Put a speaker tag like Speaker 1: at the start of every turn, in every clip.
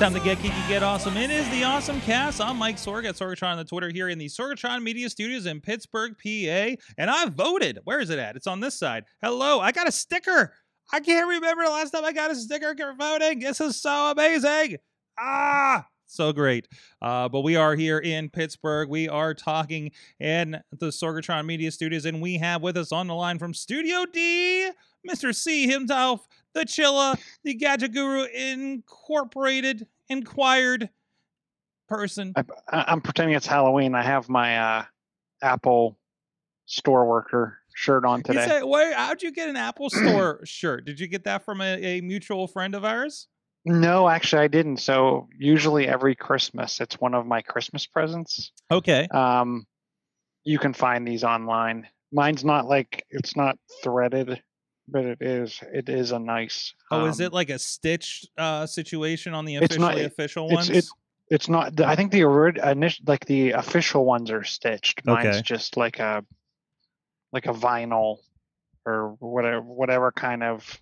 Speaker 1: Time to get geeky, get awesome. It is the Awesome Cast. I'm Mike Sorg at Sorgatron on the Twitter here in the Sorgatron Media Studios in Pittsburgh, PA. And I voted. Where is it at? It's on this side. Hello, I got a sticker. I can't remember the last time I got a sticker for voting. This is so amazing. Ah, so great. Uh, but we are here in Pittsburgh. We are talking in the Sorgatron Media Studios, and we have with us on the line from Studio D, Mr. C himself, the Chilla, the Gadget Guru Incorporated, inquired person.
Speaker 2: I, I'm pretending it's Halloween. I have my uh, Apple store worker shirt on today.
Speaker 1: say, where, how'd you get an Apple Store shirt? Did you get that from a, a mutual friend of ours?
Speaker 2: no, actually, I didn't. So usually every Christmas, it's one of my Christmas presents.
Speaker 1: Okay.
Speaker 2: Um, you can find these online. Mine's not like it's not threaded, but it is. It is a nice.
Speaker 1: Oh, is
Speaker 2: um,
Speaker 1: it like a stitched uh, situation on the
Speaker 2: It's not-
Speaker 1: officially official
Speaker 2: it's-
Speaker 1: ones?
Speaker 2: it's- It's not. the- I think the initial, like the official ones are stitched. Mine's
Speaker 1: Okay.
Speaker 2: just like a, like a vinyl, or whatever, whatever kind of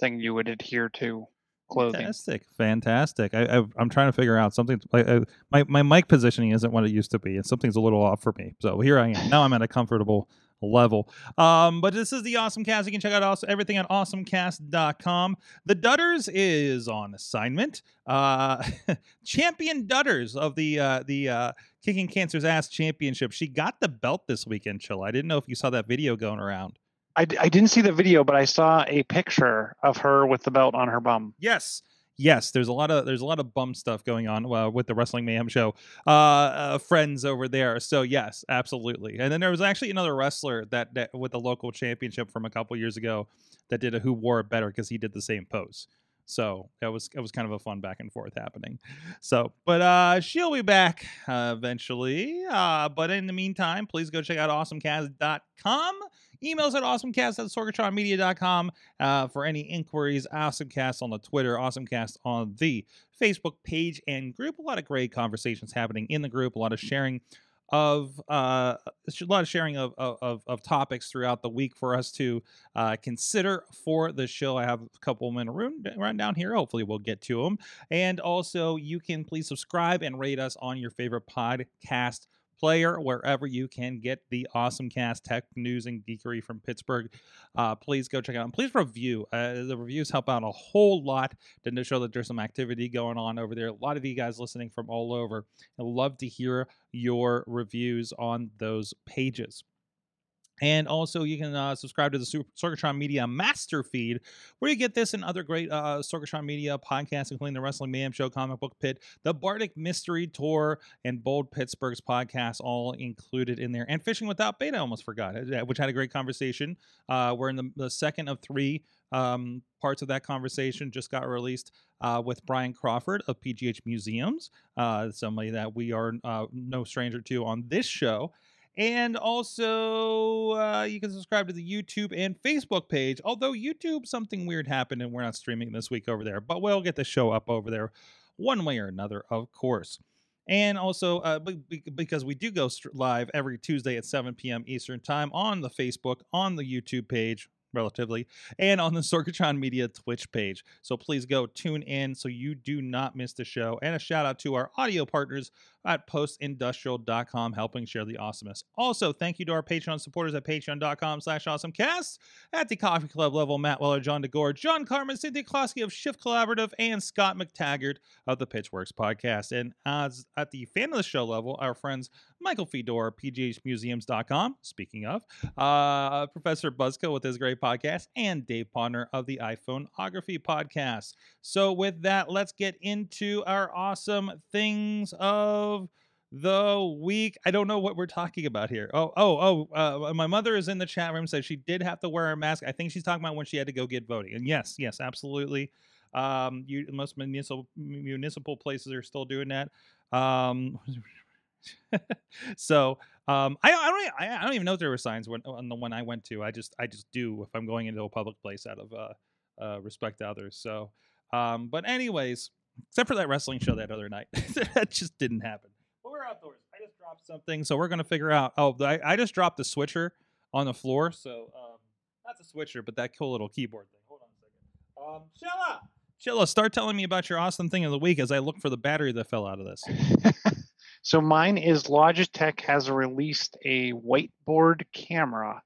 Speaker 2: thing you would adhere to clothing.
Speaker 1: Fantastic, fantastic. I, I, I'm trying to figure out something. I, I, my my mic positioning isn't what it used to be, and something's a little off for me. So here I am. Now I'm at a comfortable level. Um, but this is the Awesome Cast. You can check out also everything at awesomecast.com. The Dutters is on assignment. Uh, champion Dutters of the uh, the uh, Kicking Cancer's Ass Championship. She got the belt this weekend. Chill. I didn't know if you saw that video going around.
Speaker 2: I, d- I didn't see the video, but I saw a picture of her with the belt on her bum.
Speaker 1: Yes. Yes, there's a lot of there's a lot of bum stuff going on uh, with the Wrestling Mayhem show. Uh, uh, friends over there. So yes, absolutely. And then there was actually another wrestler that, that with the local championship from a couple years ago that did a who wore it better because he did the same pose. So that was it was kind of a fun back and forth happening. So, but uh, she'll be back uh, eventually. Uh, but in the meantime, please go check out awesomecast.com. Emails at awesomecast at sorgatronmedia.com uh, for any inquiries. Awesomecast on the Twitter, Awesomecast on the Facebook page and group. A lot of great conversations happening in the group. A lot of sharing of uh, a lot of sharing of, of of topics throughout the week for us to uh, consider for the show. I have a couple of them in a room run down here. Hopefully, we'll get to them. And also, you can please subscribe and rate us on your favorite podcast player wherever you can get the awesome cast tech news and geekery from pittsburgh. Uh, please go check it out and please review. Uh, the reviews help out a whole lot to show that there's some activity going on over there. A lot of you guys listening from all over i love to hear your reviews on those pages and also, you can uh, subscribe to the Super- Sorgatron Media Master Feed, where you get this and other great uh, Sorgatron Media podcasts, including the Wrestling Mayhem Show, Comic Book Pit, the Bardic Mystery Tour, and Bold Pittsburgh's podcast, all included in there. And Fishing Without Bait, I almost forgot, uh, which had a great conversation. Uh, we're in the, the second of three um, parts of that conversation, just got released uh, with Brian Crawford of PGH Museums, uh, somebody that we are uh, no stranger to on this show. And also, uh, you can subscribe to the YouTube and Facebook page. Although YouTube, something weird happened and we're not streaming this week over there, but we'll get the show up over there one way or another, of course. And also, uh, be- be- because we do go live every Tuesday at 7 p.m. Eastern Time on the Facebook, on the YouTube page, relatively, and on the Sorgatron Media Twitch page. So please go tune in so you do not miss the show. And a shout out to our audio partners at postindustrial.com helping share the awesomeness. Also, thank you to our Patreon supporters at patreon.com slash awesomecast. At the Coffee Club level, Matt Weller, John DeGore, John Carmen, Cynthia Klosky of Shift Collaborative, and Scott McTaggart of the Pitchworks podcast. And as at the fan of the show level, our friends Michael Fedor, pghmuseums.com, speaking of, uh, Professor Buzzco with his great podcast, and Dave Ponder of the iPhoneography podcast. So, with that, let's get into our awesome things of the week. I don't know what we're talking about here. Oh, oh, oh! Uh, my mother is in the chat room. Says she did have to wear a mask. I think she's talking about when she had to go get voting. And yes, yes, absolutely. Um, you most municipal municipal places are still doing that. Um, so um, I, I don't I, don't even know if there were signs when, on the one I went to. I just I just do if I'm going into a public place out of uh, uh, respect to others. So, um, but anyways, except for that wrestling show that other night, that just didn't happen. But we're outdoors. I just dropped something, so we're gonna figure out. Oh, I, I just dropped the switcher on the floor. So um, the switcher, but that cool little keyboard thing. Hold on a second. Um, Shella, Shella, start telling me about your awesome thing of the week as I look for the battery that fell out of this.
Speaker 2: so mine is Logitech has released a whiteboard camera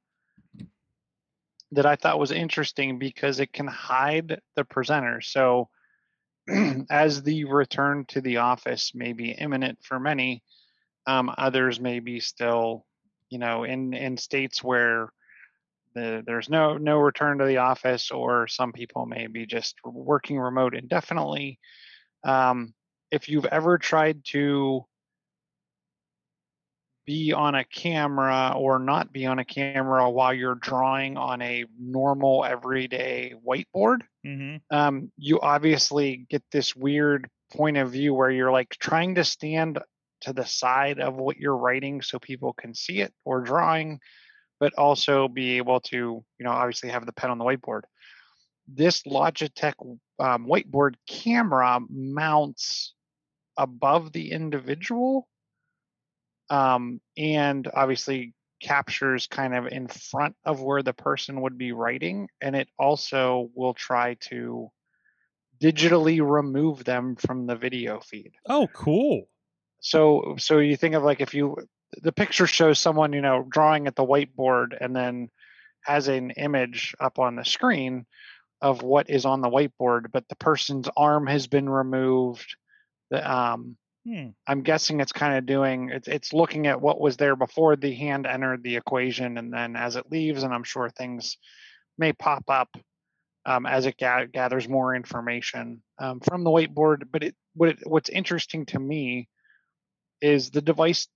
Speaker 2: that I thought was interesting because it can hide the presenter. So as the return to the office may be imminent for many, um, others may be still, you know, in in states where the, there's no no return to the office, or some people may be just working remote indefinitely. Um, if you've ever tried to be on a camera or not be on a camera while you're drawing on a normal everyday whiteboard,
Speaker 1: Mm-hmm.
Speaker 2: um, you obviously get this weird point of view where you're like trying to stand to the side of what you're writing so people can see it or drawing, but also be able to, you know, obviously have the pen on the whiteboard. This Logitech um, whiteboard camera mounts above the individual um, and obviously captures kind of in front of where the person would be writing and it also will try to digitally remove them from the video feed
Speaker 1: Oh, cool.
Speaker 2: so so you think of like if you the picture shows someone you know drawing at the whiteboard and then has an image up on the screen of what is on the whiteboard but the person's arm has been removed the um
Speaker 1: Hmm.
Speaker 2: I'm guessing it's kind of doing it's it's looking at what was there before the hand entered the equation and then as it leaves and I'm sure things may pop up um, as it ga- gathers more information um, from the whiteboard but it what it, what's interesting to me is the device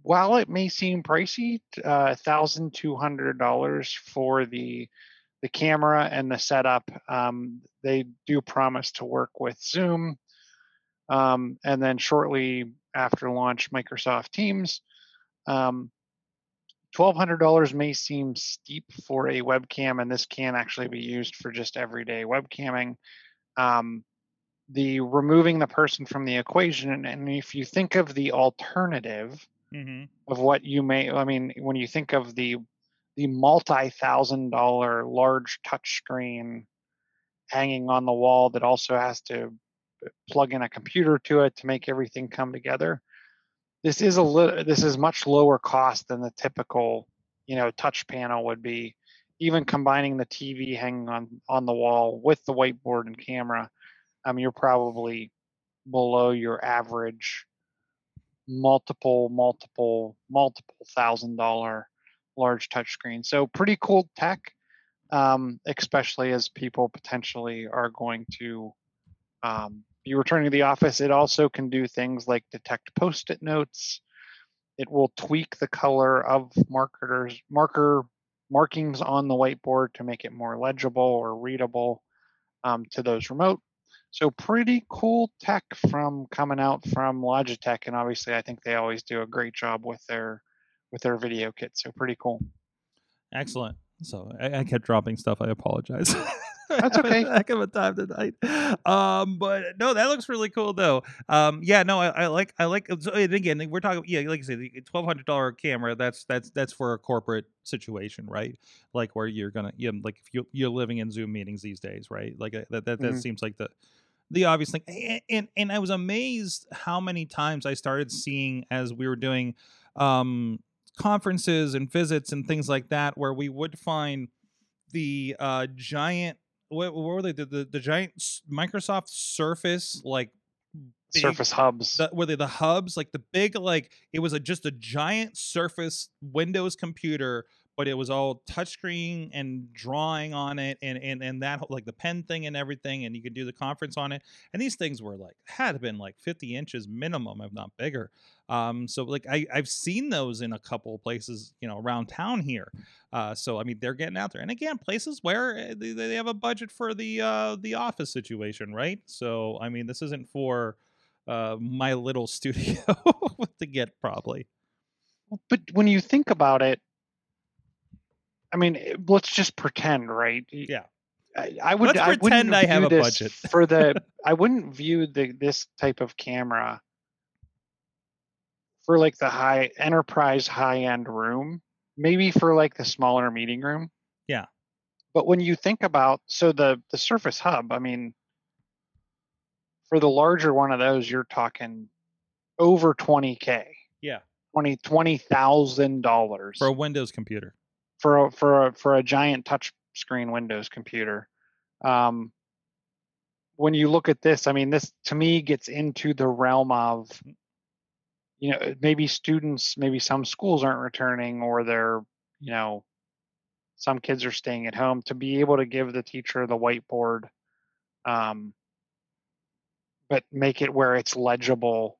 Speaker 2: while it may seem pricey uh, $1200 for the the camera and the setup um, they do promise to work with zoom um, and then shortly after launch Microsoft Teams. Um, $1,200 may seem steep for a webcam, and this can actually be used for just everyday webcamming. Um, the removing the person from the equation, and, if you think of the alternative
Speaker 1: Mm-hmm.
Speaker 2: of what you may, I mean, when you think of the the multi-thousand dollar large touchscreen hanging on the wall that also has to plug in a computer to it to make everything come together. This is a little this is much lower cost than the typical, you know, touch panel would be. Even combining the TV hanging on on the wall with the whiteboard and camera, um, you're probably below your average multiple, multiple, multiple thousand dollar large touchscreen. So pretty cool tech, um, especially as people potentially are going to um, be returning to the office. It also can do things like detect post-it notes. It will tweak the color of markers, marker markings on the whiteboard to make it more legible or readable um, to those remote. So pretty cool tech from coming out from Logitech, and obviously I think they always do a great job with their with their video kit. So pretty cool.
Speaker 1: Excellent. So I, I kept dropping stuff. I apologize.
Speaker 2: That's okay.
Speaker 1: a Heck of a time tonight. Um, but no, that looks really cool though. Um, yeah, no, I, I like, I like. So and again, we're talking. Yeah, like I said, the twelve hundred dollar camera. That's that's that's for a corporate situation, right? Like where you're gonna, yeah, like if you you're living in Zoom meetings these days, right? Like uh, that that, that
Speaker 2: Mhm.
Speaker 1: seems like the the obvious thing. And, and and I was amazed how many times I started seeing as we were doing um conferences and visits and things like that where we would find the uh giant what, what were they? The, the the giant microsoft surface like big-
Speaker 2: Surface hubs.
Speaker 1: the, were they the hubs? Like the big like it was a just a giant surface windows computer but it was all touchscreen and drawing on it and and and that like the pen thing and everything and you could do the conference on it. And these things were like had been like 50 inches minimum if not bigger um so like I, i've seen those in a couple of places you know around town here uh so i mean they're getting out there and again places where uh, they, they have a budget for the uh the office situation right so i mean this isn't for uh my little studio to get probably
Speaker 2: But when you think about it, I mean, eh, let's just pretend, right?
Speaker 1: Yeah.
Speaker 2: I, I would.
Speaker 1: Let's
Speaker 2: I
Speaker 1: pretend I have a budget.
Speaker 2: for the. I wouldn't view the this type of camera for like the high enterprise high end room. Maybe for like the smaller meeting room.
Speaker 1: Yeah.
Speaker 2: But when you think about so the the Surface Hub, I mean, for the larger one of those, you're talking over twenty k.
Speaker 1: Yeah.
Speaker 2: Twenty twenty thousand dollars
Speaker 1: for a windows computer
Speaker 2: for a, for a, for a giant touch screen Windows computer. Um, when you look at this, I mean, this to me gets into the realm of, you know, maybe students, maybe some schools aren't returning, or they're, you know, some kids are staying at home to be able to give the teacher the whiteboard, um, but make it where it's legible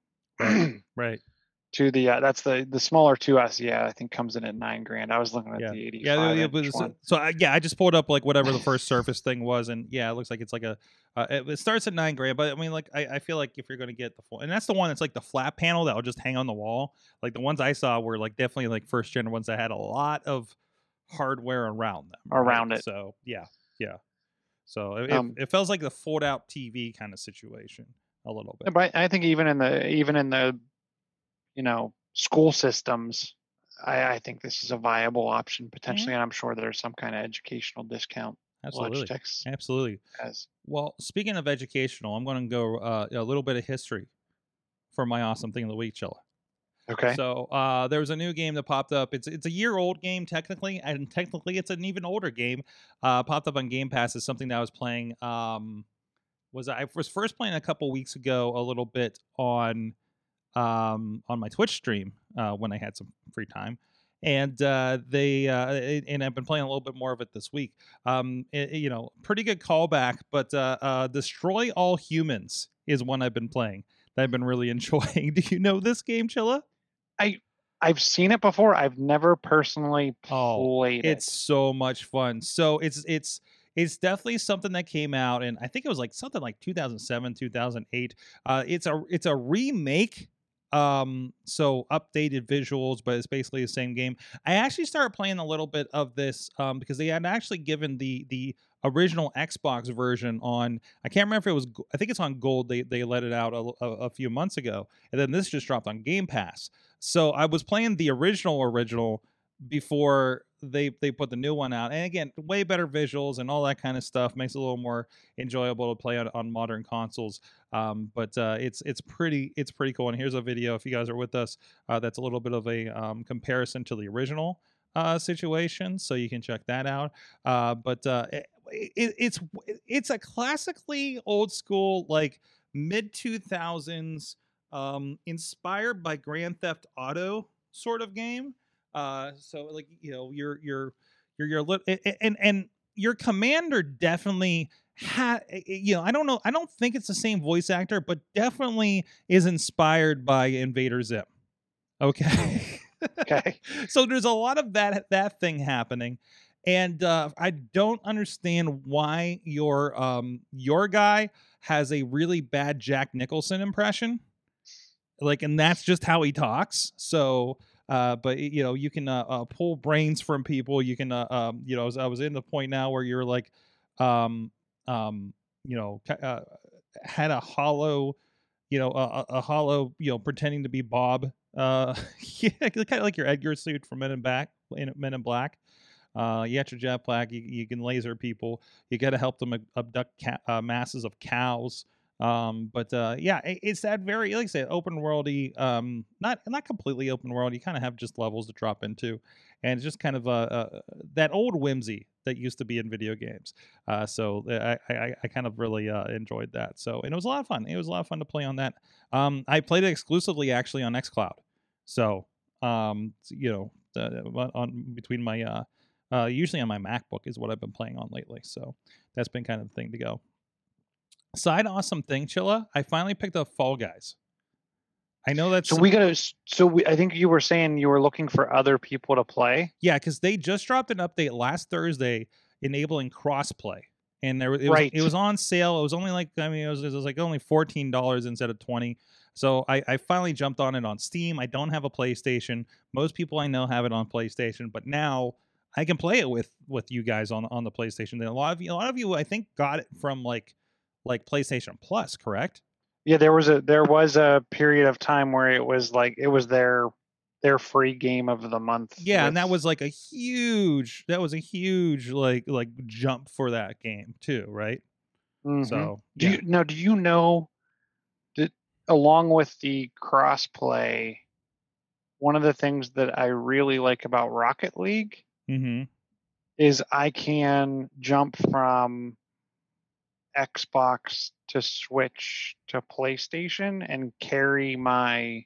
Speaker 1: right
Speaker 2: to the uh, that's the the smaller 2s yeah i think comes in at nine grand i was looking at
Speaker 1: Yeah.
Speaker 2: the 85
Speaker 1: Yeah, yeah, but so, so I, yeah, I just pulled up like whatever the first Surface thing was, and yeah, it looks like it's like a. Uh, it, it starts at nine grand, but I mean, like I, I feel like if you're going to get the full, and that's the one that's like the flat panel that will just hang on the wall. Like the ones I saw were like definitely like first gen ones that had a lot of hardware around them. right?
Speaker 2: Around it.
Speaker 1: So yeah, yeah. So it,
Speaker 2: Um,
Speaker 1: it, it feels like the fold out TV kind of situation a little bit.
Speaker 2: but i think even in the even in the you know school systems i i think this is a viable option potentially and i'm sure there's some kind of educational discount
Speaker 1: Absolutely,
Speaker 2: Logitech's
Speaker 1: absolutely.
Speaker 2: has
Speaker 1: Well, speaking of educational, I'm going to go uh, a little bit of history for my awesome thing of the week, Chilla.
Speaker 2: okay
Speaker 1: So uh, there was a new game that popped up. It's it's a year old game technically, and technically it's an even older game. Uh, popped up on Game Pass is something that I was playing. Um, was I was first playing a couple weeks ago a little bit on um, on my Twitch stream uh, when I had some free time. And uh, they uh, it- and I've been playing a little bit more of it this week. Um, it- you know, pretty good callback. But uh, uh, Destroy All Humans is one I've been playing that I've been really enjoying. Do you know this game, Chilla?
Speaker 2: I I've seen it before i've never personally
Speaker 1: Oh,
Speaker 2: played
Speaker 1: it's
Speaker 2: it
Speaker 1: so much fun so it's it's it's definitely something that came out and i think it was like something like 2007 2008 uh it's a it's a remake um so updated visuals but it's basically the same game. I actually started playing a little bit of this um because they had actually given the the original xbox version on i can't remember if it was i think it's on gold they they let it out a, a, a few months ago and then this just dropped on game pass. So i was playing the original original before they they put the new one out and again way better visuals and all that kind of stuff makes it a little more enjoyable to play on, on modern consoles um, but uh, it's it's pretty it's pretty cool and here's a video if you guys are with us uh, that's a little bit of a um, comparison to the original uh, situation so you can check that out uh, but uh, it, it, it's it's a classically old school like mid 2000s um, inspired by grand theft auto sort of game uh, so like you know, your your your your a- and and your commander definitely had you know, I don't know, I don't think it's the same voice actor, but definitely is inspired by Invader Zim. Okay.
Speaker 2: okay
Speaker 1: so there's a lot of that that thing happening and uh, i don't understand why your um your guy has a really bad jack nicholson impression like and that's just how he talks so uh, but you know you can uh, uh, pull brains from people. You can um, you know I was, I was in the point now where you're like um um you know had a hollow you know a, a hollow you know pretending to be bob yeah kind of like your edgar suit from men in black in men in black. Uh you got your jetpack you, you can laser people. You got to help them abduct ca- uh, masses of cows um but uh yeah it, it's that very like i said open worldy um not not completely open world you kind of have just levels to drop into and it's just kind of uh, uh that old whimsy that used to be in video games uh so i i, I kind of really uh enjoyed that so and it was a lot of fun it was a lot of fun to play on that um i played it exclusively actually on xcloud so um you know uh, on- between my uh, uh, usually on my MacBook is what I've been playing on lately. So that's been kind of the thing to go. Side awesome thing, Chilla. I finally picked up Fall Guys. I know that's
Speaker 2: So we gotta. So we, I think you were saying you were looking for other people to play.
Speaker 1: Yeah, because they just dropped an update last Thursday enabling crossplay, and there was- it was
Speaker 2: Right.
Speaker 1: it was on sale. It was only like I mean it was, it was like only fourteen dollars instead of twenty. So I, I finally jumped on it on Steam. I don't have a PlayStation. Most people I know have it on PlayStation, but now I can play it with with you guys on on the PlayStation. And a lot of you, a lot of you, I think, got it from like like PlayStation Plus, correct?
Speaker 2: Yeah, there was a there was a period of time where it was like it was their their free game of the month.
Speaker 1: Yeah, and that was like a huge that was a huge like like jump for that game too, right?
Speaker 2: Mhm.
Speaker 1: So
Speaker 2: do
Speaker 1: yeah.
Speaker 2: you now? Do you know that along with the crossplay, one of the things that I really like about Rocket League
Speaker 1: mm-hmm.
Speaker 2: is I can jump from Xbox to Switch to PlayStation and carry my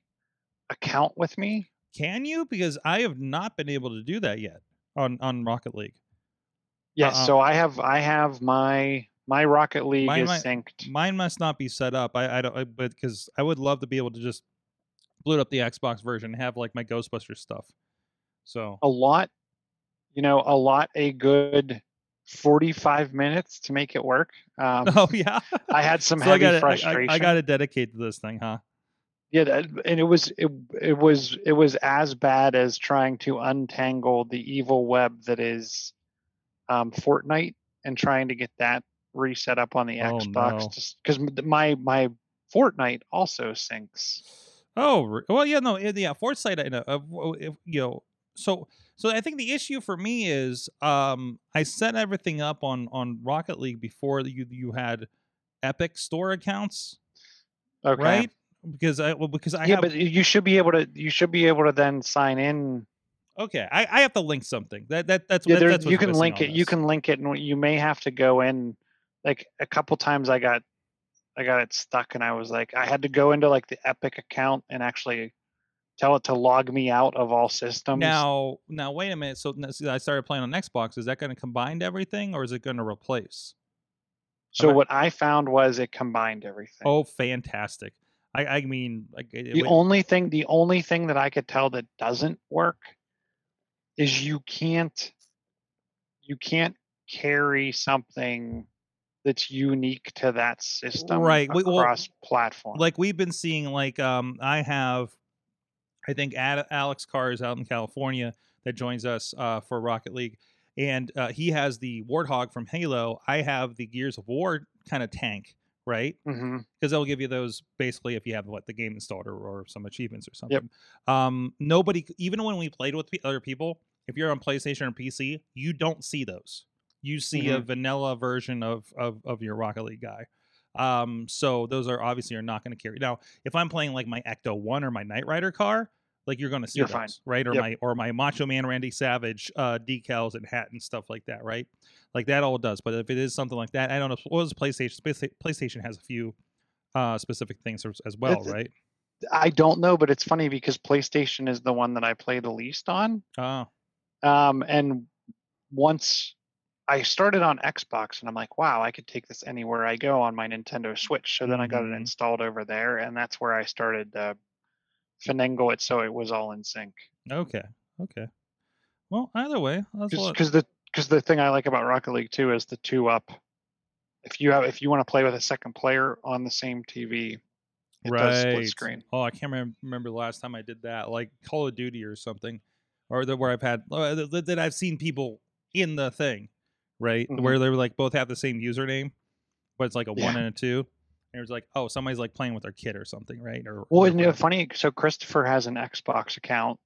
Speaker 2: account with me.
Speaker 1: Can you? Because I have not been able to do that yet on on Rocket League.
Speaker 2: Yes,
Speaker 1: Uh-uh.
Speaker 2: so I have I have my my Rocket League
Speaker 1: Mine
Speaker 2: is synced.
Speaker 1: Mine must not be set up. I I don't. I, but because I would love to be able to just boot up the Xbox version and have like my Ghostbusters stuff. So
Speaker 2: a lot, you know, a lot a good 45 minutes to make it work. Um,
Speaker 1: oh yeah,
Speaker 2: I had some
Speaker 1: so I
Speaker 2: heavy
Speaker 1: got
Speaker 2: frustration.
Speaker 1: I, I got to dedicate to this thing, huh?
Speaker 2: Yeah, and it was it, it was it was as bad as trying to untangle the evil web that is um, Fortnite and trying to get that reset up on the
Speaker 1: Oh, no.
Speaker 2: Xbox because my my Fortnite also syncs.
Speaker 1: Oh well, yeah, no, yeah. Foresight, I know. Uh, you know, so so I think the issue for me is um I set everything up on on Rocket League before you you had Epic Store accounts,
Speaker 2: Okay.
Speaker 1: right? Because I well because I
Speaker 2: yeah,
Speaker 1: have
Speaker 2: but you should be able to you should be able to then sign in.
Speaker 1: okay, I, I have to link something. That that that's
Speaker 2: Yeah,
Speaker 1: that,
Speaker 2: there,
Speaker 1: that's
Speaker 2: you can link it. You can link it, and you may have to go in. Like a couple times, I got I got it stuck, and I was like, I had to go into like the Epic account and actually tell it to log me out of all systems.
Speaker 1: Now now wait a minute. So I started playing on Xbox. Is that going to combine everything or is it going to replace?
Speaker 2: so what I found was it combined everything.
Speaker 1: Oh, fantastic! I I mean like
Speaker 2: the
Speaker 1: it-
Speaker 2: only thing the only thing that I could tell that doesn't work is you can't you can't carry something that's unique to that system
Speaker 1: Right, we- well,
Speaker 2: across platform.
Speaker 1: like we've been seeing like um i have i think Ad- alex carr is out in california that joins us uh for rocket league. And uh, he has the warthog from halo. I have the gears of war kind of tank right? Because they'll give you those basically if you have what the game installed or, or some achievements or something. Um nobody even when we played with other people if you're on playstation or pc you don't see those. You see a vanilla version of, of of your rocket league guy um so those are obviously are not going to carry now if i'm playing like my ecto 1 or my knight rider car like you're going to see
Speaker 2: You're
Speaker 1: those
Speaker 2: fine.
Speaker 1: right or
Speaker 2: Yep.
Speaker 1: my or my macho man randy savage uh decals and hat and stuff like that right like that all does but if it is something like that i don't know what was playstation playstation has a few uh specific things as, as well
Speaker 2: It's-
Speaker 1: right
Speaker 2: I don't know, but it's funny because PlayStation is the one that I play the least on.
Speaker 1: oh
Speaker 2: Um, and once I started on Xbox, and I'm like, wow, I could take this anywhere I go on my Nintendo Switch. So then I got it
Speaker 1: Mhm.
Speaker 2: installed over there, and that's where I started to finagle it so it was all in sync.
Speaker 1: okay okay well either way that's what
Speaker 2: Because the because the thing I like about Rocket League too is the two up. If you have if you want to play with a second player on the same TV, it does split screen.
Speaker 1: Oh, I can't remember, the last time I did that, like Call of Duty or something, or the, where I've had th- that I've seen people in the thing, right,
Speaker 2: Mhm.
Speaker 1: where they were like both have the same username, but it's like a one
Speaker 2: Yeah.
Speaker 1: and a two. And it was like, oh, somebody's like playing with their kid or something, right? Or
Speaker 2: Well,
Speaker 1: or
Speaker 2: and you know,
Speaker 1: friend.
Speaker 2: funny. So Christopher has an Xbox account,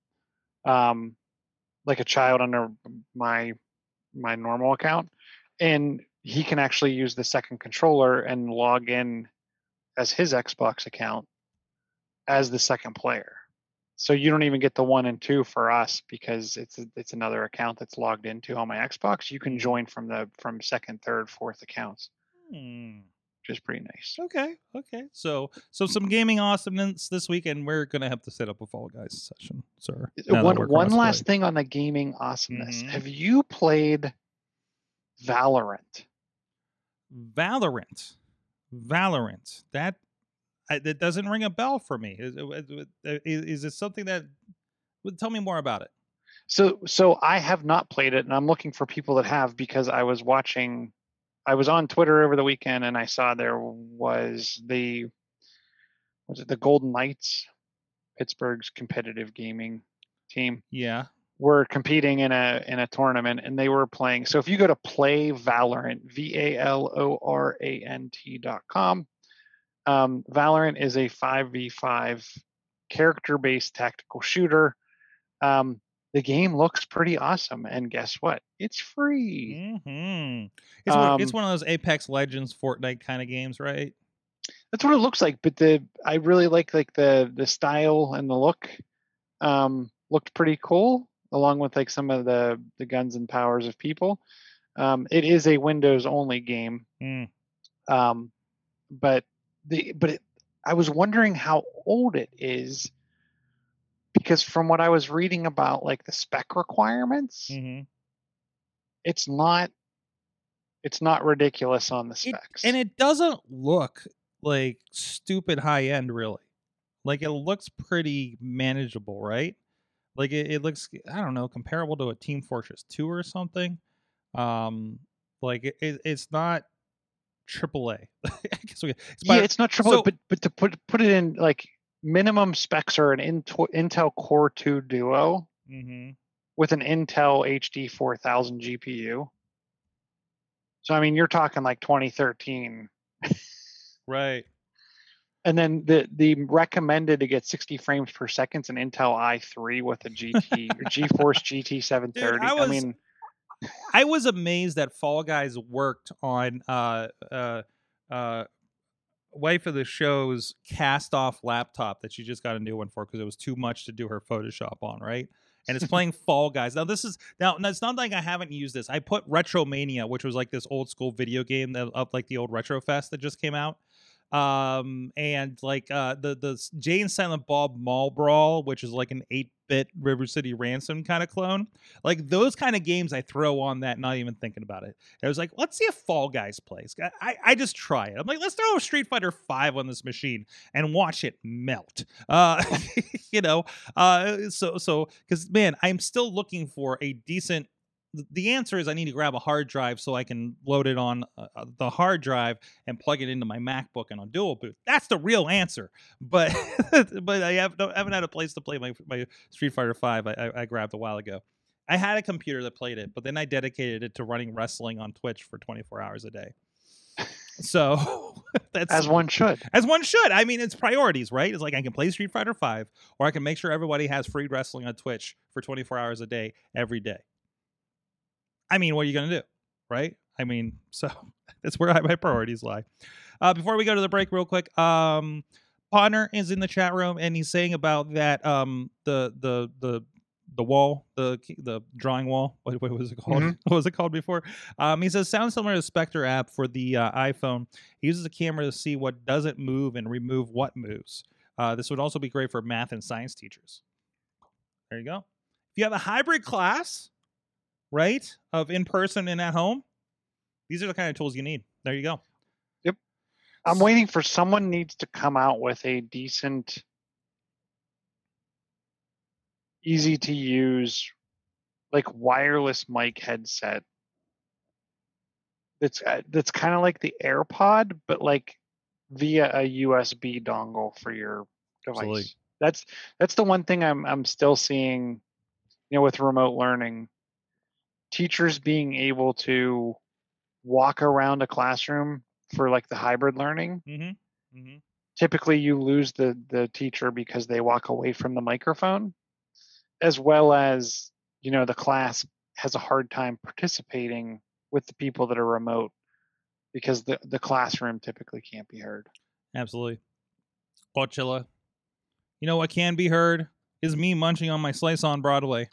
Speaker 2: um, like a child under my my normal account, and he can actually use the second controller and log in as his Xbox account as the second player. So you don't even get the one and two for us because it's it's another account that's logged into on my Xbox. You can join from the from second, third, fourth accounts,
Speaker 1: Hmm.
Speaker 2: which is pretty nice.
Speaker 1: Okay, okay. So, so some gaming awesomeness this week, and we're gonna have to set up a Fall Guys session, sir.
Speaker 2: one one
Speaker 1: cross-play.
Speaker 2: last thing on the gaming awesomeness.
Speaker 1: Mhm.
Speaker 2: Have you played Valorant?
Speaker 1: Valorant, Valorant. That I, that doesn't ring a bell for me. Is, it- is, uh, is it something that? Tell me more about it.
Speaker 2: So so I have not played it and I'm looking for people that have because I was watching I was on Twitter over the weekend and I saw there was the was it the Golden Knights, Pittsburgh's competitive gaming team
Speaker 1: Yeah.
Speaker 2: were competing in a in a tournament and they were playing. So if you go to play Valorant, V A L O R A N T dot com, um, Valorant is a five v five character based tactical shooter. Um, the game looks pretty awesome, and guess what? It's free.
Speaker 1: hmm It's, one, it's
Speaker 2: Um,
Speaker 1: one of those Apex Legends, Fortnite kind of games, right?
Speaker 2: That's what it looks like. But the I really like like the the style and the look. Um, looked pretty cool, along with like some of the the guns and powers of people. Um, it is a Windows only game,
Speaker 1: Mm.
Speaker 2: um, but the but it, I was wondering how old it is because from what I was reading about like the spec requirements,
Speaker 1: hmm
Speaker 2: it's not it's not ridiculous on the
Speaker 1: It-
Speaker 2: specs.
Speaker 1: and it doesn't look like stupid high end, really. Like it looks pretty manageable, right? Like it, it looks, I don't know, comparable to a Team Fortress 2 or something. Um, like it, it, it's not AAA. I guess we, it's
Speaker 2: yeah, it's not triple,
Speaker 1: so-
Speaker 2: but but to put put it in like minimum specs are an Intel, Intel Core 2 Duo
Speaker 1: Mhm.
Speaker 2: with an Intel HD 4000 GPU. So I mean, you're talking like 2013,
Speaker 1: right.
Speaker 2: and then the the recommended to get 60 frames per second is an Intel i3 with a GT or GeForce GT 730.
Speaker 1: I
Speaker 2: I,
Speaker 1: was-
Speaker 2: mean,
Speaker 1: I was amazed that Fall Guys worked on uh uh uh wife of the show's cast off laptop that she just got a new one for because it was too much to do her Photoshop on, right? And it's playing Fall Guys. Now this is now, now it's not like I haven't used this. I put Retromania, which was like this old school video game that of like the old Retro Fest that just came out. Um and like uh the the Jay and Silent Bob Mall Brawl, which is like an 8-bit River City Ransom kind of clone like those kind of games I throw on that, not even thinking about it. I was like, let's see if Fall Guys plays. I, I, just try it. I'm like, let's throw a Street Fighter Five on this machine and watch it melt. Uh, you know, uh, so so because man, I'm still looking for a decent. The answer is I need to grab a hard drive so I can load it on uh, uh, the hard drive and plug it into my MacBook and on dual boot. That's the real answer. But but I have, no, haven't had a place to play my my Street Fighter Five. I, I, I grabbed a while ago. I had a computer that played it, but then I dedicated it to running wrestling on Twitch for 24 hours a day. So that's
Speaker 2: as one should.
Speaker 1: as one should. I mean, it's priorities, right? It's like I can play Street Fighter Five, or I can make sure everybody has free wrestling on Twitch for 24 hours a day, every day. I mean, what are you gonna do, right? I mean, so that's where my priorities lie. Uh, before we go to the break, real quick, um, Partner is in the chat room and he's saying about that um the the the the wall the the drawing wall what, what was it called
Speaker 2: Mhm.
Speaker 1: what was it called before um he says sounds similar to spectre app for the uh, iphone he uses a camera to see what doesn't move and remove what moves uh, this would also be great for math and science teachers there you go if you have a hybrid class right of in person and at home these are the kind of tools you need there you go Yep.
Speaker 2: I'm waiting for someone needs to come out with a decent, easy to use, like wireless mic headset. That's uh, that's kind of like the AirPod, but like via a USB dongle for your device.
Speaker 1: Absolutely.
Speaker 2: That's that's the one thing I'm I'm still seeing, you know, with remote learning. Teachers being able to walk around a classroom for like the hybrid learning
Speaker 1: mm-hmm. Mm-hmm.
Speaker 2: typically you lose the the teacher because they walk away from the microphone as well as you know the class has a hard time participating with the people that are remote because the the classroom typically can't be heard
Speaker 1: Absolutely. Coachella. You know what can be heard is me munching on my slice on Broadway.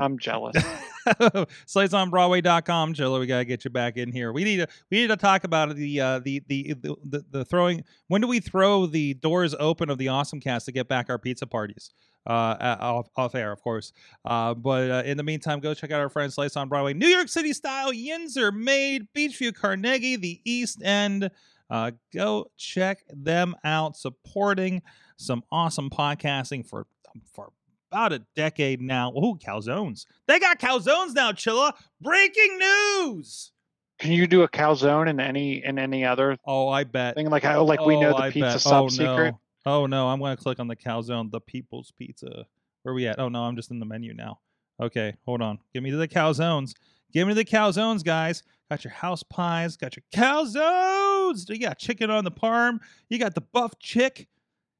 Speaker 2: I'm jealous.
Speaker 1: Sliceonbroadway.com Chilla, we gotta get you back in here. We need to we need to talk about the uh the the the, the, throwing when do we throw the doors open of the awesome cast to get back our pizza parties? Uh off, off air of course. Uh but uh, in the meantime go check out our friends slice on broadway. New york city style yinzer made Beechview carnegie the east end. Uh go check them out supporting some awesome podcasting for for about a decade now. Oh, calzones. They got calzones now, Chilla. Breaking news.
Speaker 2: Can you do a calzone in any in any other
Speaker 1: Oh, I bet.
Speaker 2: thing like how like we know
Speaker 1: Oh,
Speaker 2: the
Speaker 1: I
Speaker 2: pizza
Speaker 1: bet.
Speaker 2: sub
Speaker 1: oh,
Speaker 2: secret?
Speaker 1: No. Oh no, I'm gonna click on the calzone, the people's pizza. Where we at? Oh no, I'm just in the menu now. Okay, hold on. Give me the calzones. Give me the calzones, guys. Got your house pies, got your calzones. You got chicken on the parm. You got the buff chick.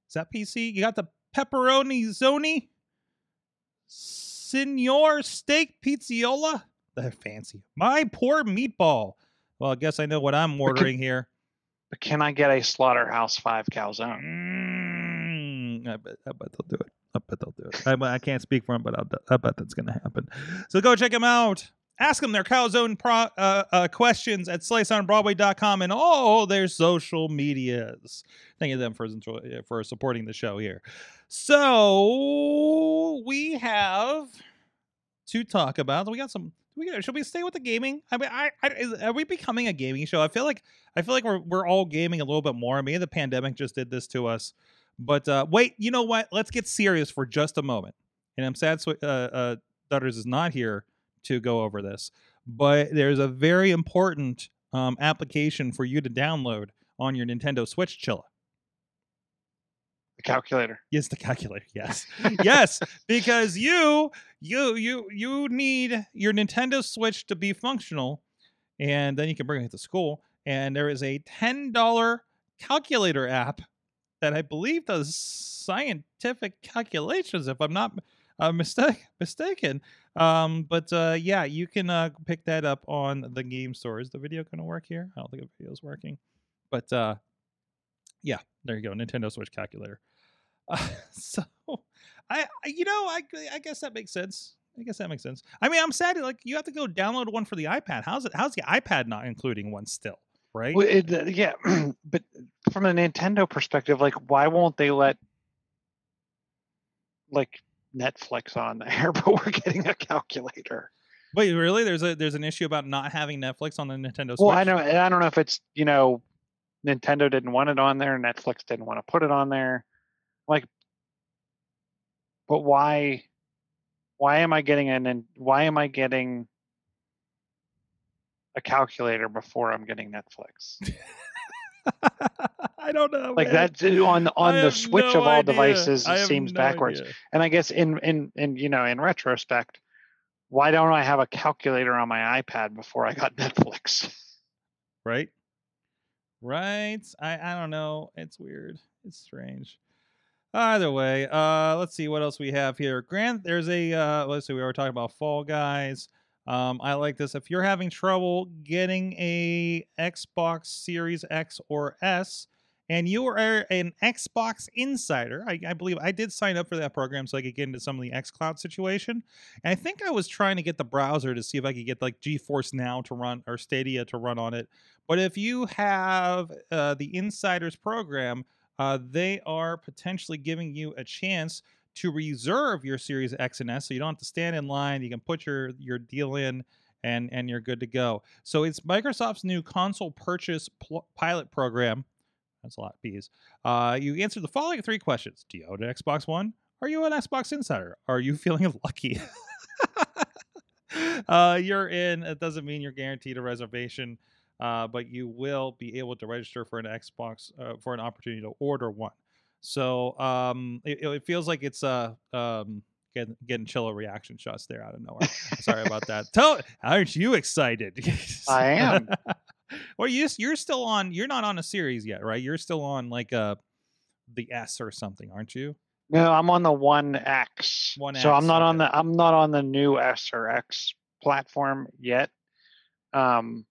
Speaker 1: Is that PC? You got the pepperoni zoni. Senor steak pizziola. They're fancy. My poor meatball. Well, I guess I know what I'm ordering here.
Speaker 2: But can I get a slaughterhouse five calzone?
Speaker 1: Mm, I bet, I bet they'll do it. I bet they'll do it. I, I can't speak for them, but I'll, I bet that's going to happen. So go check them out. Ask them their calzone pro, uh, uh, questions at sliceonbroadway.com and all their social medias. Thank you them for for supporting the show here. So we have to talk about. We got some. We got, should we stay with the gaming? I mean, I, I is, are we becoming a gaming show? I feel like I feel like we're we're all gaming a little bit more. Maybe the pandemic just did this to us. But uh, wait, you know what? Let's get serious for just a moment. And I'm sad Swi- uh, uh, Dutters is not here to go over this, but there's a very important um, application for you to download on your Nintendo Switch, Chilla.
Speaker 2: The calculator.
Speaker 1: Yes, the calculator. Yes, yes, because you, you, you, you need your Nintendo Switch to be functional, and then you can bring it to school. And there is a ten dollar calculator app that I believe does scientific calculations, if I'm not uh, mistake mistaken. Um, but uh, yeah, you can uh, pick that up on the game store. Is the video going to work here? I don't think the video's working, but uh, yeah, there you go, Nintendo Switch calculator. Uh, so, I, I you know I I guess that makes sense. I guess that makes sense. I mean, I'm sad like you have to go download one for the iPad. How's it? How's the iPad not including one still? Right?
Speaker 2: Well, it, uh, yeah, but from a Nintendo perspective, like, why won't they let like Netflix on there, but we're getting a calculator?
Speaker 1: Wait, really? There's a there's an issue about not having Netflix on the Nintendo Switch.
Speaker 2: Well, I know, I don't know if it's you know, Nintendo didn't want it on there, Netflix didn't want to put it on there, like, but why? Why am I getting an? and Why am I getting a calculator before I'm getting Netflix?
Speaker 1: I don't know.
Speaker 2: Like
Speaker 1: man.
Speaker 2: that's on
Speaker 1: I
Speaker 2: on the Switch
Speaker 1: no
Speaker 2: of all
Speaker 1: idea.
Speaker 2: devices, it seems
Speaker 1: no
Speaker 2: backwards.
Speaker 1: idea.
Speaker 2: And I guess in in in you know in retrospect, why don't I have a calculator on my iPad before I got Netflix?
Speaker 1: right? Right? I I don't know. It's weird. It's strange. Either way, uh, let's see what else we have here. Grant, there's a uh, let's see. We were talking about Fall Guys. Um, I like this. If you're having trouble getting a Xbox Series X or S, and you are an Xbox insider, I, I believe I did sign up for that program so I could get into some of the XCloud situation. And I think I was trying to get the browser to see if I could get like GeForce Now to run or Stadia to run on it. But if you have uh, the Insiders program, uh, they are potentially giving you a chance to reserve your Series X and S, so you don't have to stand in line. You can put your your deal in, and and you're good to go. So it's Microsoft's new console purchase pl- pilot program. That's a lot of. Uh, you answered the following three questions: Do you own an Xbox One? Are you an Xbox insider? Are you feeling lucky? uh, you're in. It doesn't mean you're guaranteed a reservation, uh, but you will be able to register for an Xbox uh, for an opportunity to order one. So um, it, it feels like it's uh, um, getting, getting reaction shots there out of nowhere. Sorry about that. Tell, aren't you excited?
Speaker 2: I am.
Speaker 1: Well, you you're still on. You're not on a series yet, right? You're still on like a the S or something, aren't you?
Speaker 2: No, I'm on the One X.
Speaker 1: One
Speaker 2: so I'm not on the I'm not on the new S or X platform yet. Um,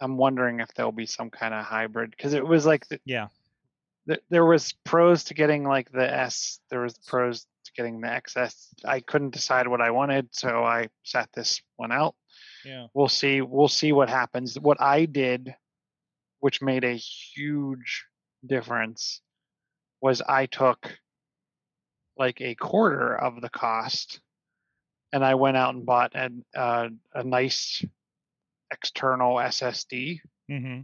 Speaker 2: I'm wondering if there'll be some kind of hybrid because it was like the,
Speaker 1: Yeah.
Speaker 2: the, there was pros to getting like the S. There was pros to getting the XS. I couldn't decide what I wanted, so I sat this one out.
Speaker 1: Yeah.
Speaker 2: We'll see. We'll see what happens. What I did, which made a huge difference, was I took like a quarter of the cost, and I went out and bought an, uh, a nice external SSD
Speaker 1: Mm-hmm.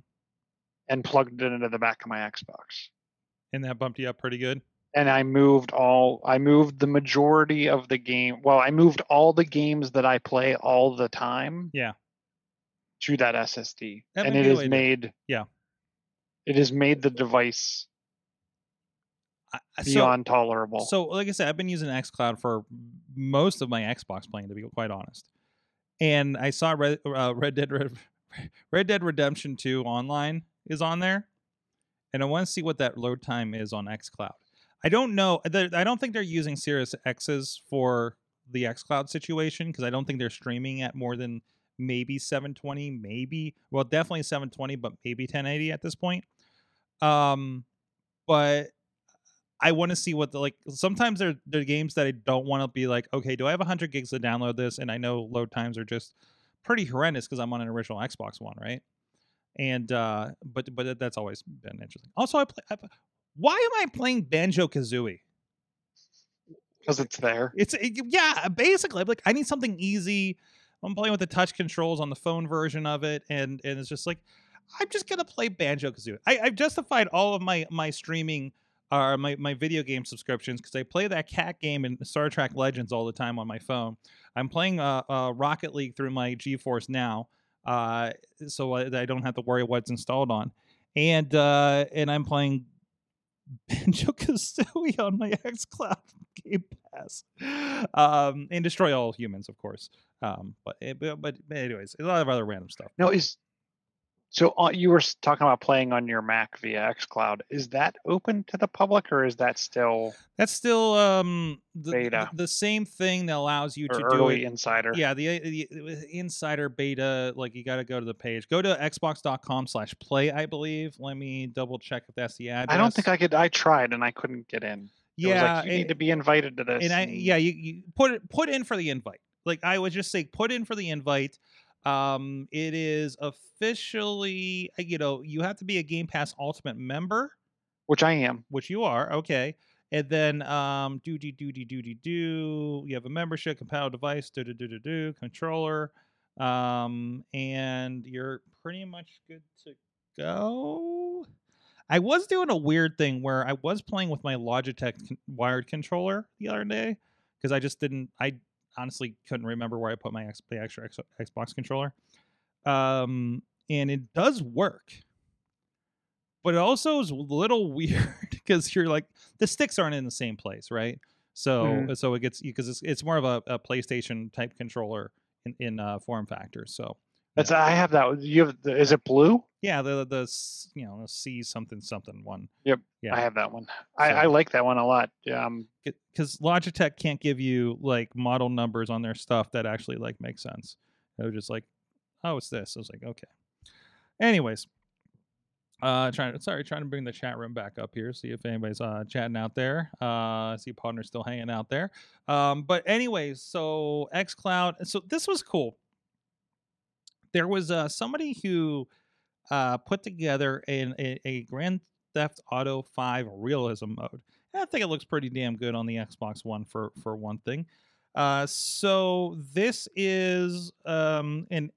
Speaker 2: and plugged it into the back of my Xbox.
Speaker 1: And that bumped you up pretty good.
Speaker 2: And I moved all I moved the majority of the game well I moved all the games that I play all the time
Speaker 1: Yeah.
Speaker 2: to that SSD
Speaker 1: That
Speaker 2: and it has made
Speaker 1: yeah.
Speaker 2: it has made the device
Speaker 1: I- I- so-
Speaker 2: beyond tolerable
Speaker 1: So, like I said, I've been using XCloud for most of my Xbox playing, to be quite honest. And I saw Red, uh, Red Dead Red, Red Dead Redemption 2 online is on there, and I want to see what that load time is on XCloud. I don't know. I don't think they're using Series X's for the XCloud situation because I don't think they're streaming at more than maybe 720, maybe well, definitely 720, but maybe 1080 at this point. Um, but I want to see what the like. Sometimes there there are games that I don't want to be like, okay, do I have 100 gigs to download this? And I know load times are just pretty horrendous because I'm on an original Xbox One, right? And uh, but but that's always been interesting. Also, I play. I, why am I playing Banjo Kazooie?
Speaker 2: because it's there
Speaker 1: It's it- yeah, basically. I'm like, I need something easy. I'm playing with the touch controls on the phone version of it, and and it's just like, I'm just gonna play Banjo Kazooie. I, I've justified all of my my streaming or my my video game subscriptions because I play that cat game and Star Trek Legends all the time on my phone. I'm playing uh, uh Rocket League through my GeForce now, uh, so I, I don't have to worry what's installed on, and uh, and I'm playing Banjo Kazooie on my XCloud Game Pass, um, and destroy all humans, of course. Um, but, but but anyways, a lot of other random stuff.
Speaker 2: no is so uh, you were talking about playing on your Mac via xCloud is that open to the public or is that still
Speaker 1: That's still um the,
Speaker 2: Beta.
Speaker 1: the, the same thing that allows you
Speaker 2: or
Speaker 1: to do it.
Speaker 2: insider
Speaker 1: Yeah, the, the, the insider beta, like you got to go to the page. Go to xbox.com slash play, I believe. Let me double check if that's the address.
Speaker 2: I don't think I could I tried and I couldn't get in It was
Speaker 1: Yeah,
Speaker 2: like, you
Speaker 1: it-
Speaker 2: need to be invited to this
Speaker 1: and I yeah, you, you put put in for the invite. Like I would just say, put in for the invite. Um, it is officially, uh, you know, you have to be a Game Pass Ultimate member,
Speaker 2: which I am
Speaker 1: which you are. Okay, and then um, do do do do do do do. You have a membership, compatible device, do do do do do, controller, um, and you're pretty much good to go. I was doing a weird thing where I was playing with my Logitech wired controller the other day because I just didn't. I honestly couldn't remember where I put my X, the extra X, Xbox controller. Um, and it does work, but it also is a little weird because you're like the sticks aren't in the same place, right? So
Speaker 2: Mhm.
Speaker 1: so it gets because it's it's more of a, a PlayStation type controller in in uh, form factor. So
Speaker 2: that's I have that you have the, is it blue
Speaker 1: yeah, the the you know C something something one.
Speaker 2: Yep,
Speaker 1: Yeah.
Speaker 2: I have that one. I,
Speaker 1: So-
Speaker 2: I like that one a lot. Um,
Speaker 1: because Logitech can't give you like model numbers on their stuff that actually like make sense. They're just like, oh, it's this. I was like, okay. Anyways, uh, trying sorry, trying to bring the chat room back up here, see if anybody's uh chatting out there. Uh, I see partners still hanging out there. Um, but anyways, so XCloud. So this was cool. There was uh somebody who uh put together an, a, a Grand Theft Auto 5 realism mode. And I think it looks pretty damn good on the Xbox One for for one thing. Uh, so this is um, an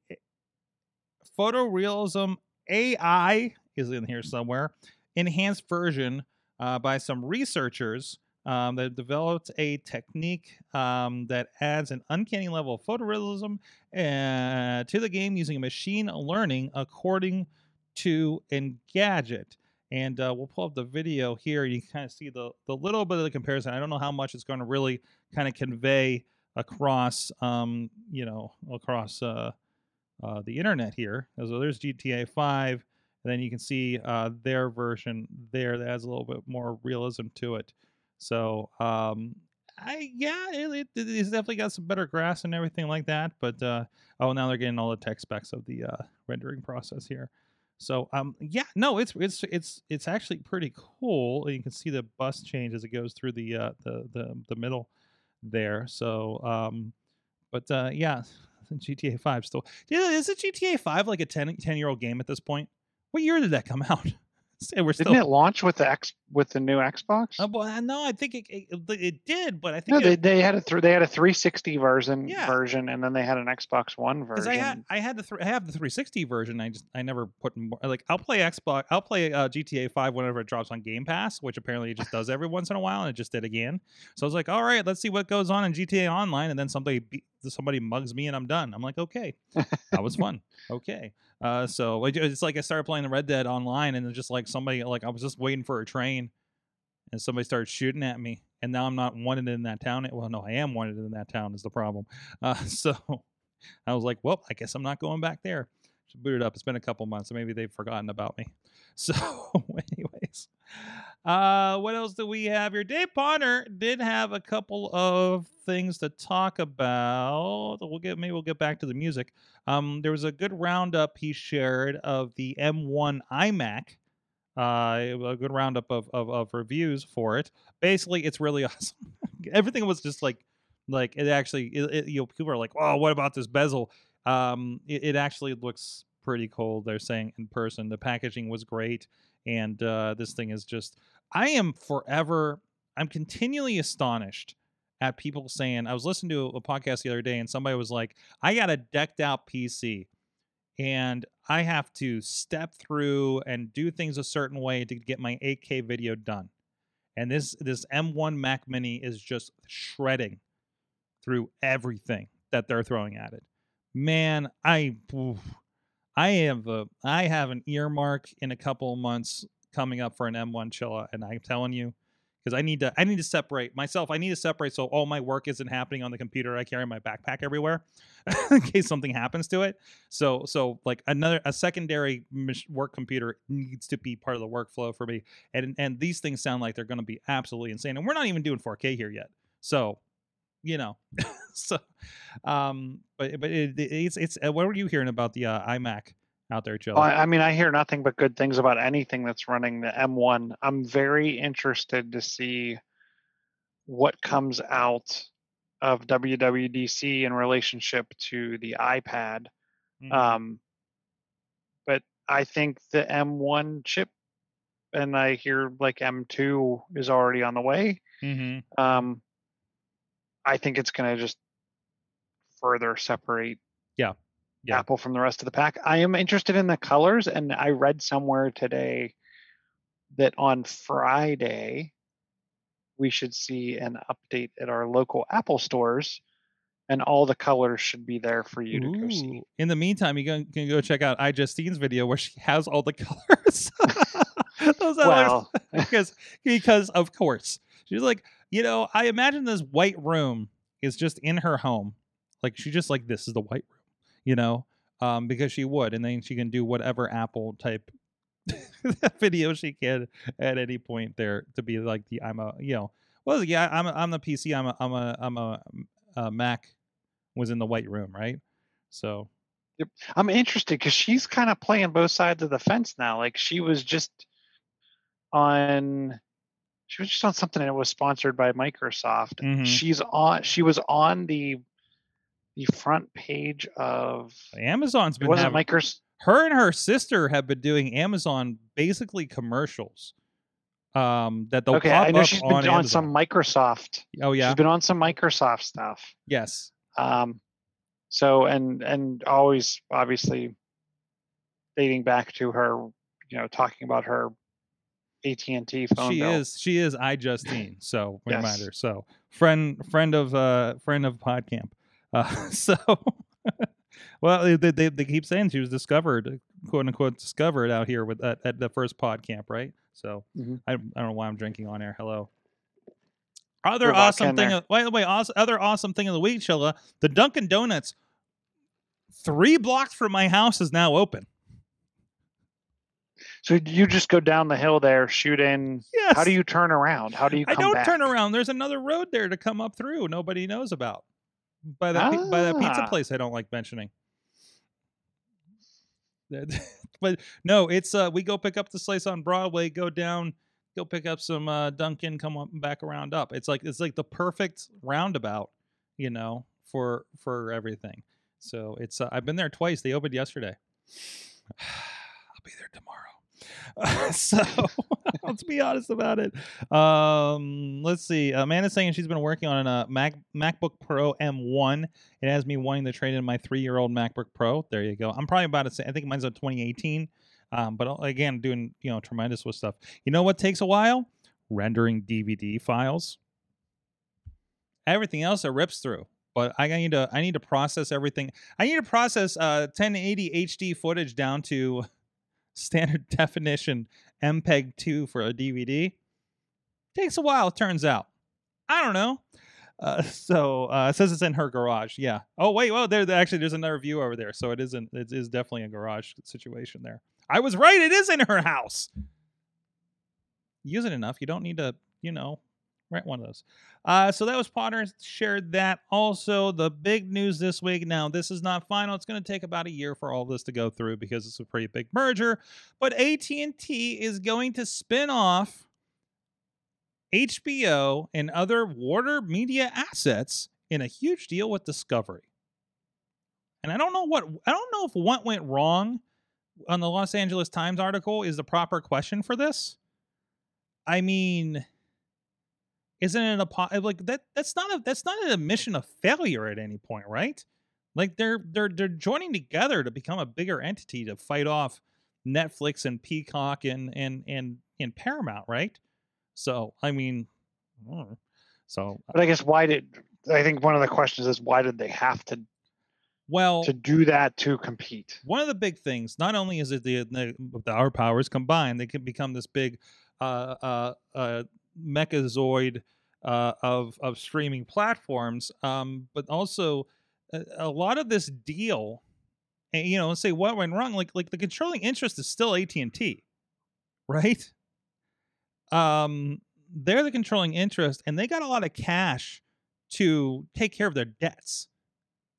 Speaker 1: photorealism AI is in here somewhere, enhanced version uh, by some researchers um, that developed a technique um, that adds an uncanny level of photorealism uh, to the game using machine learning according to Engadget. And uh, we'll pull up the video here. You can kind of see the, the little bit of the comparison. I don't know how much it's going to really kind of convey across, um, you know, across uh, uh, the internet here. So there's GTA 5, and then you can see uh, their version there that has a little bit more realism to it. So, um, I yeah, it, it, it's definitely got some better grass and everything like that. But uh, oh, now they're getting all the tech specs of the uh, rendering process here. So um yeah no it's it's it's it's actually pretty cool. You can see the bus change as it goes through the uh the the, the middle there. So um but uh yeah GTA 5 still is it GTA 5 like a 10 10 year old game at this point? What year did that come out? And we're
Speaker 2: Didn't
Speaker 1: still
Speaker 2: it launch with the X with the new Xbox?
Speaker 1: uh, well, no, I think it, it, it did, but I think
Speaker 2: they,
Speaker 1: it,
Speaker 2: they had a th- they had a 360 version
Speaker 1: Yeah.
Speaker 2: version, and then they had an Xbox One version.
Speaker 1: I had I had the th- I have the 360 version. I just I never put more like I'll play Xbox. I'll play uh, GTA 5 whenever it drops on Game Pass, which apparently it just does every once in a while, and it just did again. So I was like, all right, let's see what goes on in GTA Online, and then somebody be- somebody mugs me, and I'm done. I'm like, okay, that was fun. Okay, uh, so it's like I started playing the Red Dead Online, and just like somebody like I was just waiting for a train, and somebody started shooting at me, and now I'm not wanted in that town. Well, no, I am wanted in that town is the problem. Uh, so I was like, well, I guess I'm not going back there. Boot it up. It's been a couple months, so maybe they've forgotten about me. So, anyways, uh, what else do we have here? Dave Bonner did have a couple of things to talk about. We'll get maybe we'll get back to the music. Um, there was a good roundup he shared of the M1 iMac. Uh, a good roundup of, of, of reviews for it. Basically, it's really awesome. Everything was just like like it actually it, it- you know people are like oh what about this bezel um it, it actually looks pretty cool they're saying in person the packaging was great and uh this thing is just i am forever i'm continually astonished at people saying i was listening to a podcast the other day and somebody was like i got a decked out pc and i have to step through and do things a certain way to get my 8k video done and this this m1 mac mini is just shredding through everything that they're throwing at it. Man, I oof, I have a I have an earmark in a couple of months coming up for an M1 Chilla, and I'm telling you, because I need to I need to separate myself. I need to separate so all my work isn't happening on the computer. I carry my backpack everywhere in case something happens to it. So so like another a secondary work computer needs to be part of the workflow for me. And and these things sound like they're going to be absolutely insane. And we're not even doing 4K here yet. So you know so um but but it, it- it's it's uh, what were you hearing about the uh, imac out there joe
Speaker 2: Well, I I mean, I hear nothing but good things about anything that's running the M1. I'm very interested to see what comes out of WWDC in relationship to the iPad.
Speaker 1: Mhm.
Speaker 2: Um, but I think the M1 chip, and I hear like M2 is already on the way.
Speaker 1: Mhm.
Speaker 2: Um, I think it's going to just further separate
Speaker 1: Yeah. Yeah.
Speaker 2: Apple from the rest of the pack. I am interested in the colors, and I read somewhere today that on Friday we should see an update at our local Apple stores, and all the colors should be there for you to go see.
Speaker 1: In the meantime, you can, can go check out iJustine's video where she has all the colors. Those
Speaker 2: Well,
Speaker 1: because because of course she's like you know I imagine this white room is just in her home, like she just like this is the white room, you know, um because she would, and then she can do whatever Apple type video she can at any point there to be like the I'm a you know. Well yeah I'm a, I'm the PC I'm a I'm a I'm a, a Mac was in the white room right? So.
Speaker 2: I'm interested because she's kind of playing both sides of the fence now. Like she was just on, she was just on something that was sponsored by Microsoft.
Speaker 1: Mhm.
Speaker 2: She's on. She was on the the front page of.
Speaker 1: Amazon's been
Speaker 2: wasn't
Speaker 1: having
Speaker 2: Microsoft.
Speaker 1: her and her sister have been doing Amazon basically commercials. Um, that they'll
Speaker 2: Okay,
Speaker 1: pop
Speaker 2: I know
Speaker 1: up
Speaker 2: she's been
Speaker 1: on,
Speaker 2: on, some Microsoft.
Speaker 1: Oh yeah,
Speaker 2: She's been on some Microsoft stuff.
Speaker 1: yes,
Speaker 2: Um, so and and always obviously dating back to her, you know, talking about her AT and T phone
Speaker 1: she
Speaker 2: bill.
Speaker 1: is. She is iJustine. So
Speaker 2: Yes.
Speaker 1: reminder. So friend, friend of uh, friend of PodCamp. Uh, so well, they, they they keep saying she was discovered, quote unquote, discovered out here with at, at the first PodCamp, right? So
Speaker 2: Mhm.
Speaker 1: I, I don't know why I'm drinking on air. Hello. Other
Speaker 2: vodka
Speaker 1: awesome thing. Of, by the way, awesome, other awesome thing of the week, Chilla. The Dunkin' Donuts, three blocks from my house, is now open.
Speaker 2: So you just go down the hill there, shoot in.
Speaker 1: Yes.
Speaker 2: How do you turn around? How do you
Speaker 1: I don't
Speaker 2: back?
Speaker 1: turn around. There's another road there to come up through. Nobody knows about. By that pi- by that pizza
Speaker 2: Ah.
Speaker 1: place I don't like mentioning. but no, it's uh we go pick up the slice on Broadway, go down, go pick up some uh Dunkin', come up and back around up. It's like it's like the perfect roundabout, you know, for for everything. So it's uh, I've been there twice. They opened yesterday. I'll be there tomorrow. so let's be honest about it. Um, let's see. Amanda's saying she's been working on a Mac MacBook Pro M1. It has me wanting to trade in my three-year-old MacBook Pro. There you go. I'm probably about to say. I think mine's a 2018. Um, but uh, again, doing you know tremendous with stuff. You know what takes a while? Rendering DVD files. Everything else it rips through. But I need to I need to process everything. I need to process uh 1080 HD footage down to standard definition MPEG 2 for a DVD. Takes a while, it turns out. I don't know. Uh, so uh, it says it's in her garage. Yeah. Oh wait, well there there- actually there's another view over there, so it isn't. It is definitely a garage situation there. I was right. It is in her house. Use it enough. You don't need to, you know, rent one of those. Uh, so that was Potter shared that. Also, the big news this week. Now, this is not final. It's going to take about a year for all this to go through because it's a pretty big merger. But AT and T is going to spin off HBO and other Warner Media assets in a huge deal with Discovery. And I don't know what I don't know if what went wrong on the Los Angeles Times article is the proper question for this. I mean, isn't it a po- like that? That's not a that's not an admission of failure at any point, right? Like they're they're they're joining together to become a bigger entity to fight off Netflix and Peacock and and and and Paramount, right? So I mean, so
Speaker 2: But I guess why did I think one of the questions is why did they have to
Speaker 1: well,
Speaker 2: to do that to compete?
Speaker 1: one of the big things not only is it the, the, the our powers combined they can become this big uh uh uh mechazoid uh of of streaming platforms um but also a, a lot of this deal and you know and say what went wrong like like the controlling interest is still AT&T right um they're the controlling interest and they got a lot of cash to take care of their debts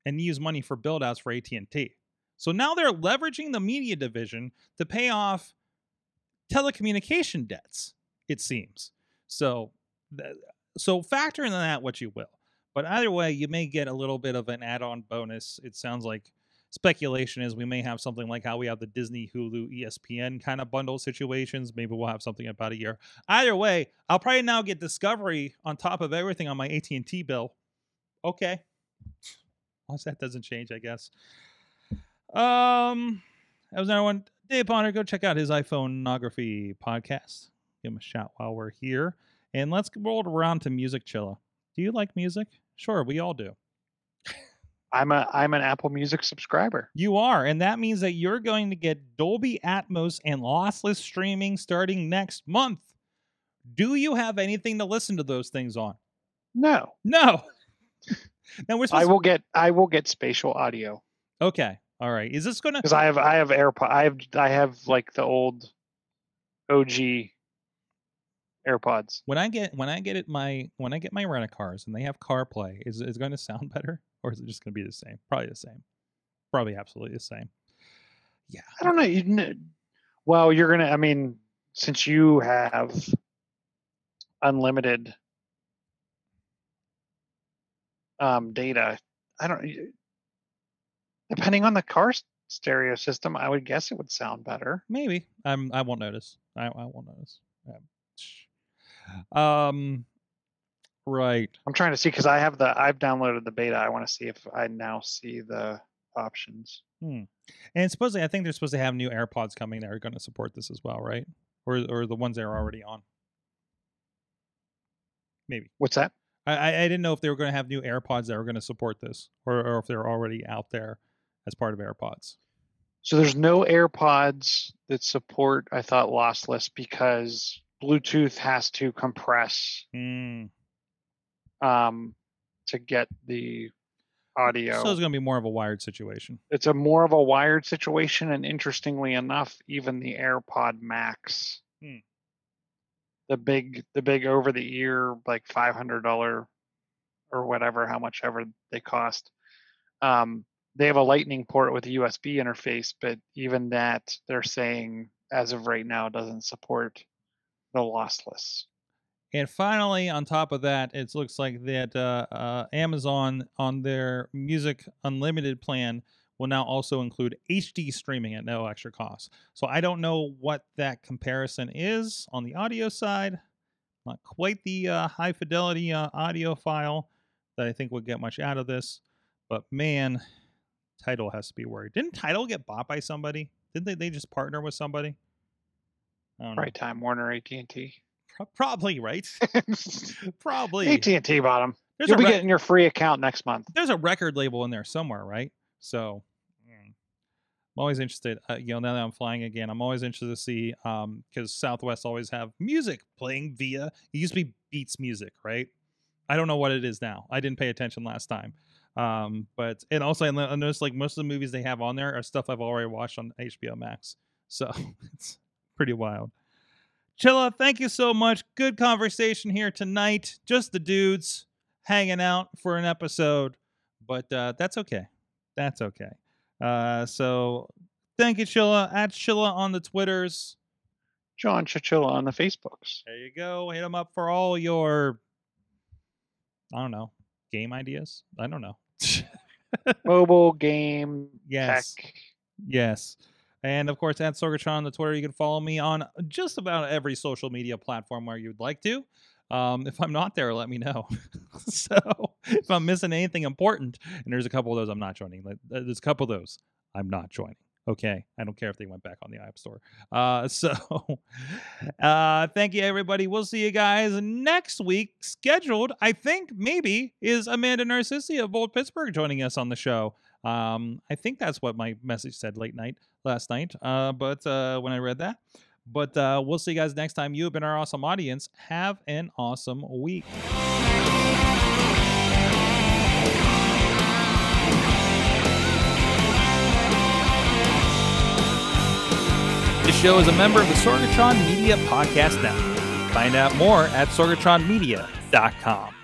Speaker 1: and use money for build outs for AT&T. So now they're leveraging the media division to pay off telecommunication debts, it seems. So so factor in that what you will. But either way, you may get a little bit of an add-on bonus. It sounds like speculation is we may have something like how we have the Disney, Hulu, ESPN kind of bundle situations. Maybe we'll have something about a year. Either way, I'll probably now get Discovery on top of everything on my AT&T bill. Okay. Unless that doesn't change, I guess. Um, that was another one. Dave Bonner, go check out his iPhoneography podcast. Give him a shout while we're here. And let's roll around to Music Chilla. Do you like music? Sure, we all do.
Speaker 2: I'm a I'm an Apple Music subscriber.
Speaker 1: You are, and that means that you're going to get Dolby Atmos and lossless streaming starting next month. Do you have anything to listen to those things on?
Speaker 2: No,
Speaker 1: No. now we're supposed
Speaker 2: I will get I will get spatial audio.
Speaker 1: Okay. All right. Is this going to.
Speaker 2: because I have I have AirPod I have I have like the old OG AirPods.
Speaker 1: when I get when I get it my when I get my rent a cars and they have CarPlay, is is it going to sound better or is it just going to be the same? Probably the same. Probably absolutely the same. Yeah.
Speaker 2: I don't know. You well, you're gonna. I mean, since you have unlimited um, data, I don't. Depending on the car stereo system, I would guess it would sound better.
Speaker 1: Maybe. I'm I won't notice. I I won't notice. Yeah. Um right.
Speaker 2: I'm trying to see because I have the. I've downloaded the beta. I want to see if I now see the options.
Speaker 1: Hmm. And supposedly I think they're supposed to have new AirPods coming that are going to support this as well, right? Or or the ones that are already on. Maybe.
Speaker 2: What's that?
Speaker 1: I, I I didn't know if they were going to have new AirPods that were going to support this, or, or if they're already out there as part of AirPods.
Speaker 2: So there's no AirPods that support. I thought lossless because Bluetooth has to compress
Speaker 1: Mm.
Speaker 2: um, to get the audio.
Speaker 1: So it's going to be more of a wired situation.
Speaker 2: it's a more of a wired situation and interestingly enough even the airpod max
Speaker 1: Hmm.
Speaker 2: the big the big over the ear like $500 or whatever how much ever they cost um they have a lightning port with a usb interface but even that they're saying as of right now doesn't support the lossless
Speaker 1: And finally, on top of that, it looks like that uh, uh, Amazon on their Music Unlimited plan will now also include HD streaming at no extra cost. So I don't know what that comparison is on the audio side. Not quite the uh, high fidelity uh, audio file that I think would get much out of this. But man, Tidal has to be worried. Didn't Tidal get bought by somebody? Didn't they, they just partner with somebody? Know.
Speaker 2: right time warner at&t
Speaker 1: probably right. probably.
Speaker 2: at&t bottom
Speaker 1: There's
Speaker 2: you'll be getting your free account next month
Speaker 1: there's a record label in there somewhere, right? So mm, I'm always interested. Uh, you know, now that I'm flying again, I'm always interested to see because Southwest always have music playing via. It used to be Beats music, right? I don't know what it is now. I didn't pay attention last time. Um, but and also I I noticed like most of the movies they have on there are stuff I've already watched on HBO Max. So it's pretty wild. Chilla, thank you so much. Good conversation here tonight. Just the dudes hanging out for an episode, but uh, that's okay. That's okay. Uh, so thank you, Chilla. At Chilla on the Twitters.
Speaker 2: john chichilla on the facebooks
Speaker 1: There you go. Hit them up for all your, I don't know, game ideas. I don't know.
Speaker 2: mobile game
Speaker 1: yes.
Speaker 2: tech
Speaker 1: Yes. And of course, at Sorgatron on the Twitter, you can follow me on just about every social media platform where you'd like to. Um, if I'm not there, let me know. so if I'm missing anything important, and there's a couple of those I'm not joining, there's a couple of those I'm not joining. Okay, I don't care if they went back on the App Store. Uh, so, uh, thank you, everybody. We'll see you guys next week. Scheduled, I think, maybe is Amanda Narcissi of Old Pittsburgh joining us on the show. Um, I think that's what my message said late night last night. Uh, but uh, when I read that, but uh, we'll see you guys next time. You have been our awesome audience. Have an awesome week. This show is a member of the Sorgatron Media Podcast Network. Find out more at sorgatronmedia.com.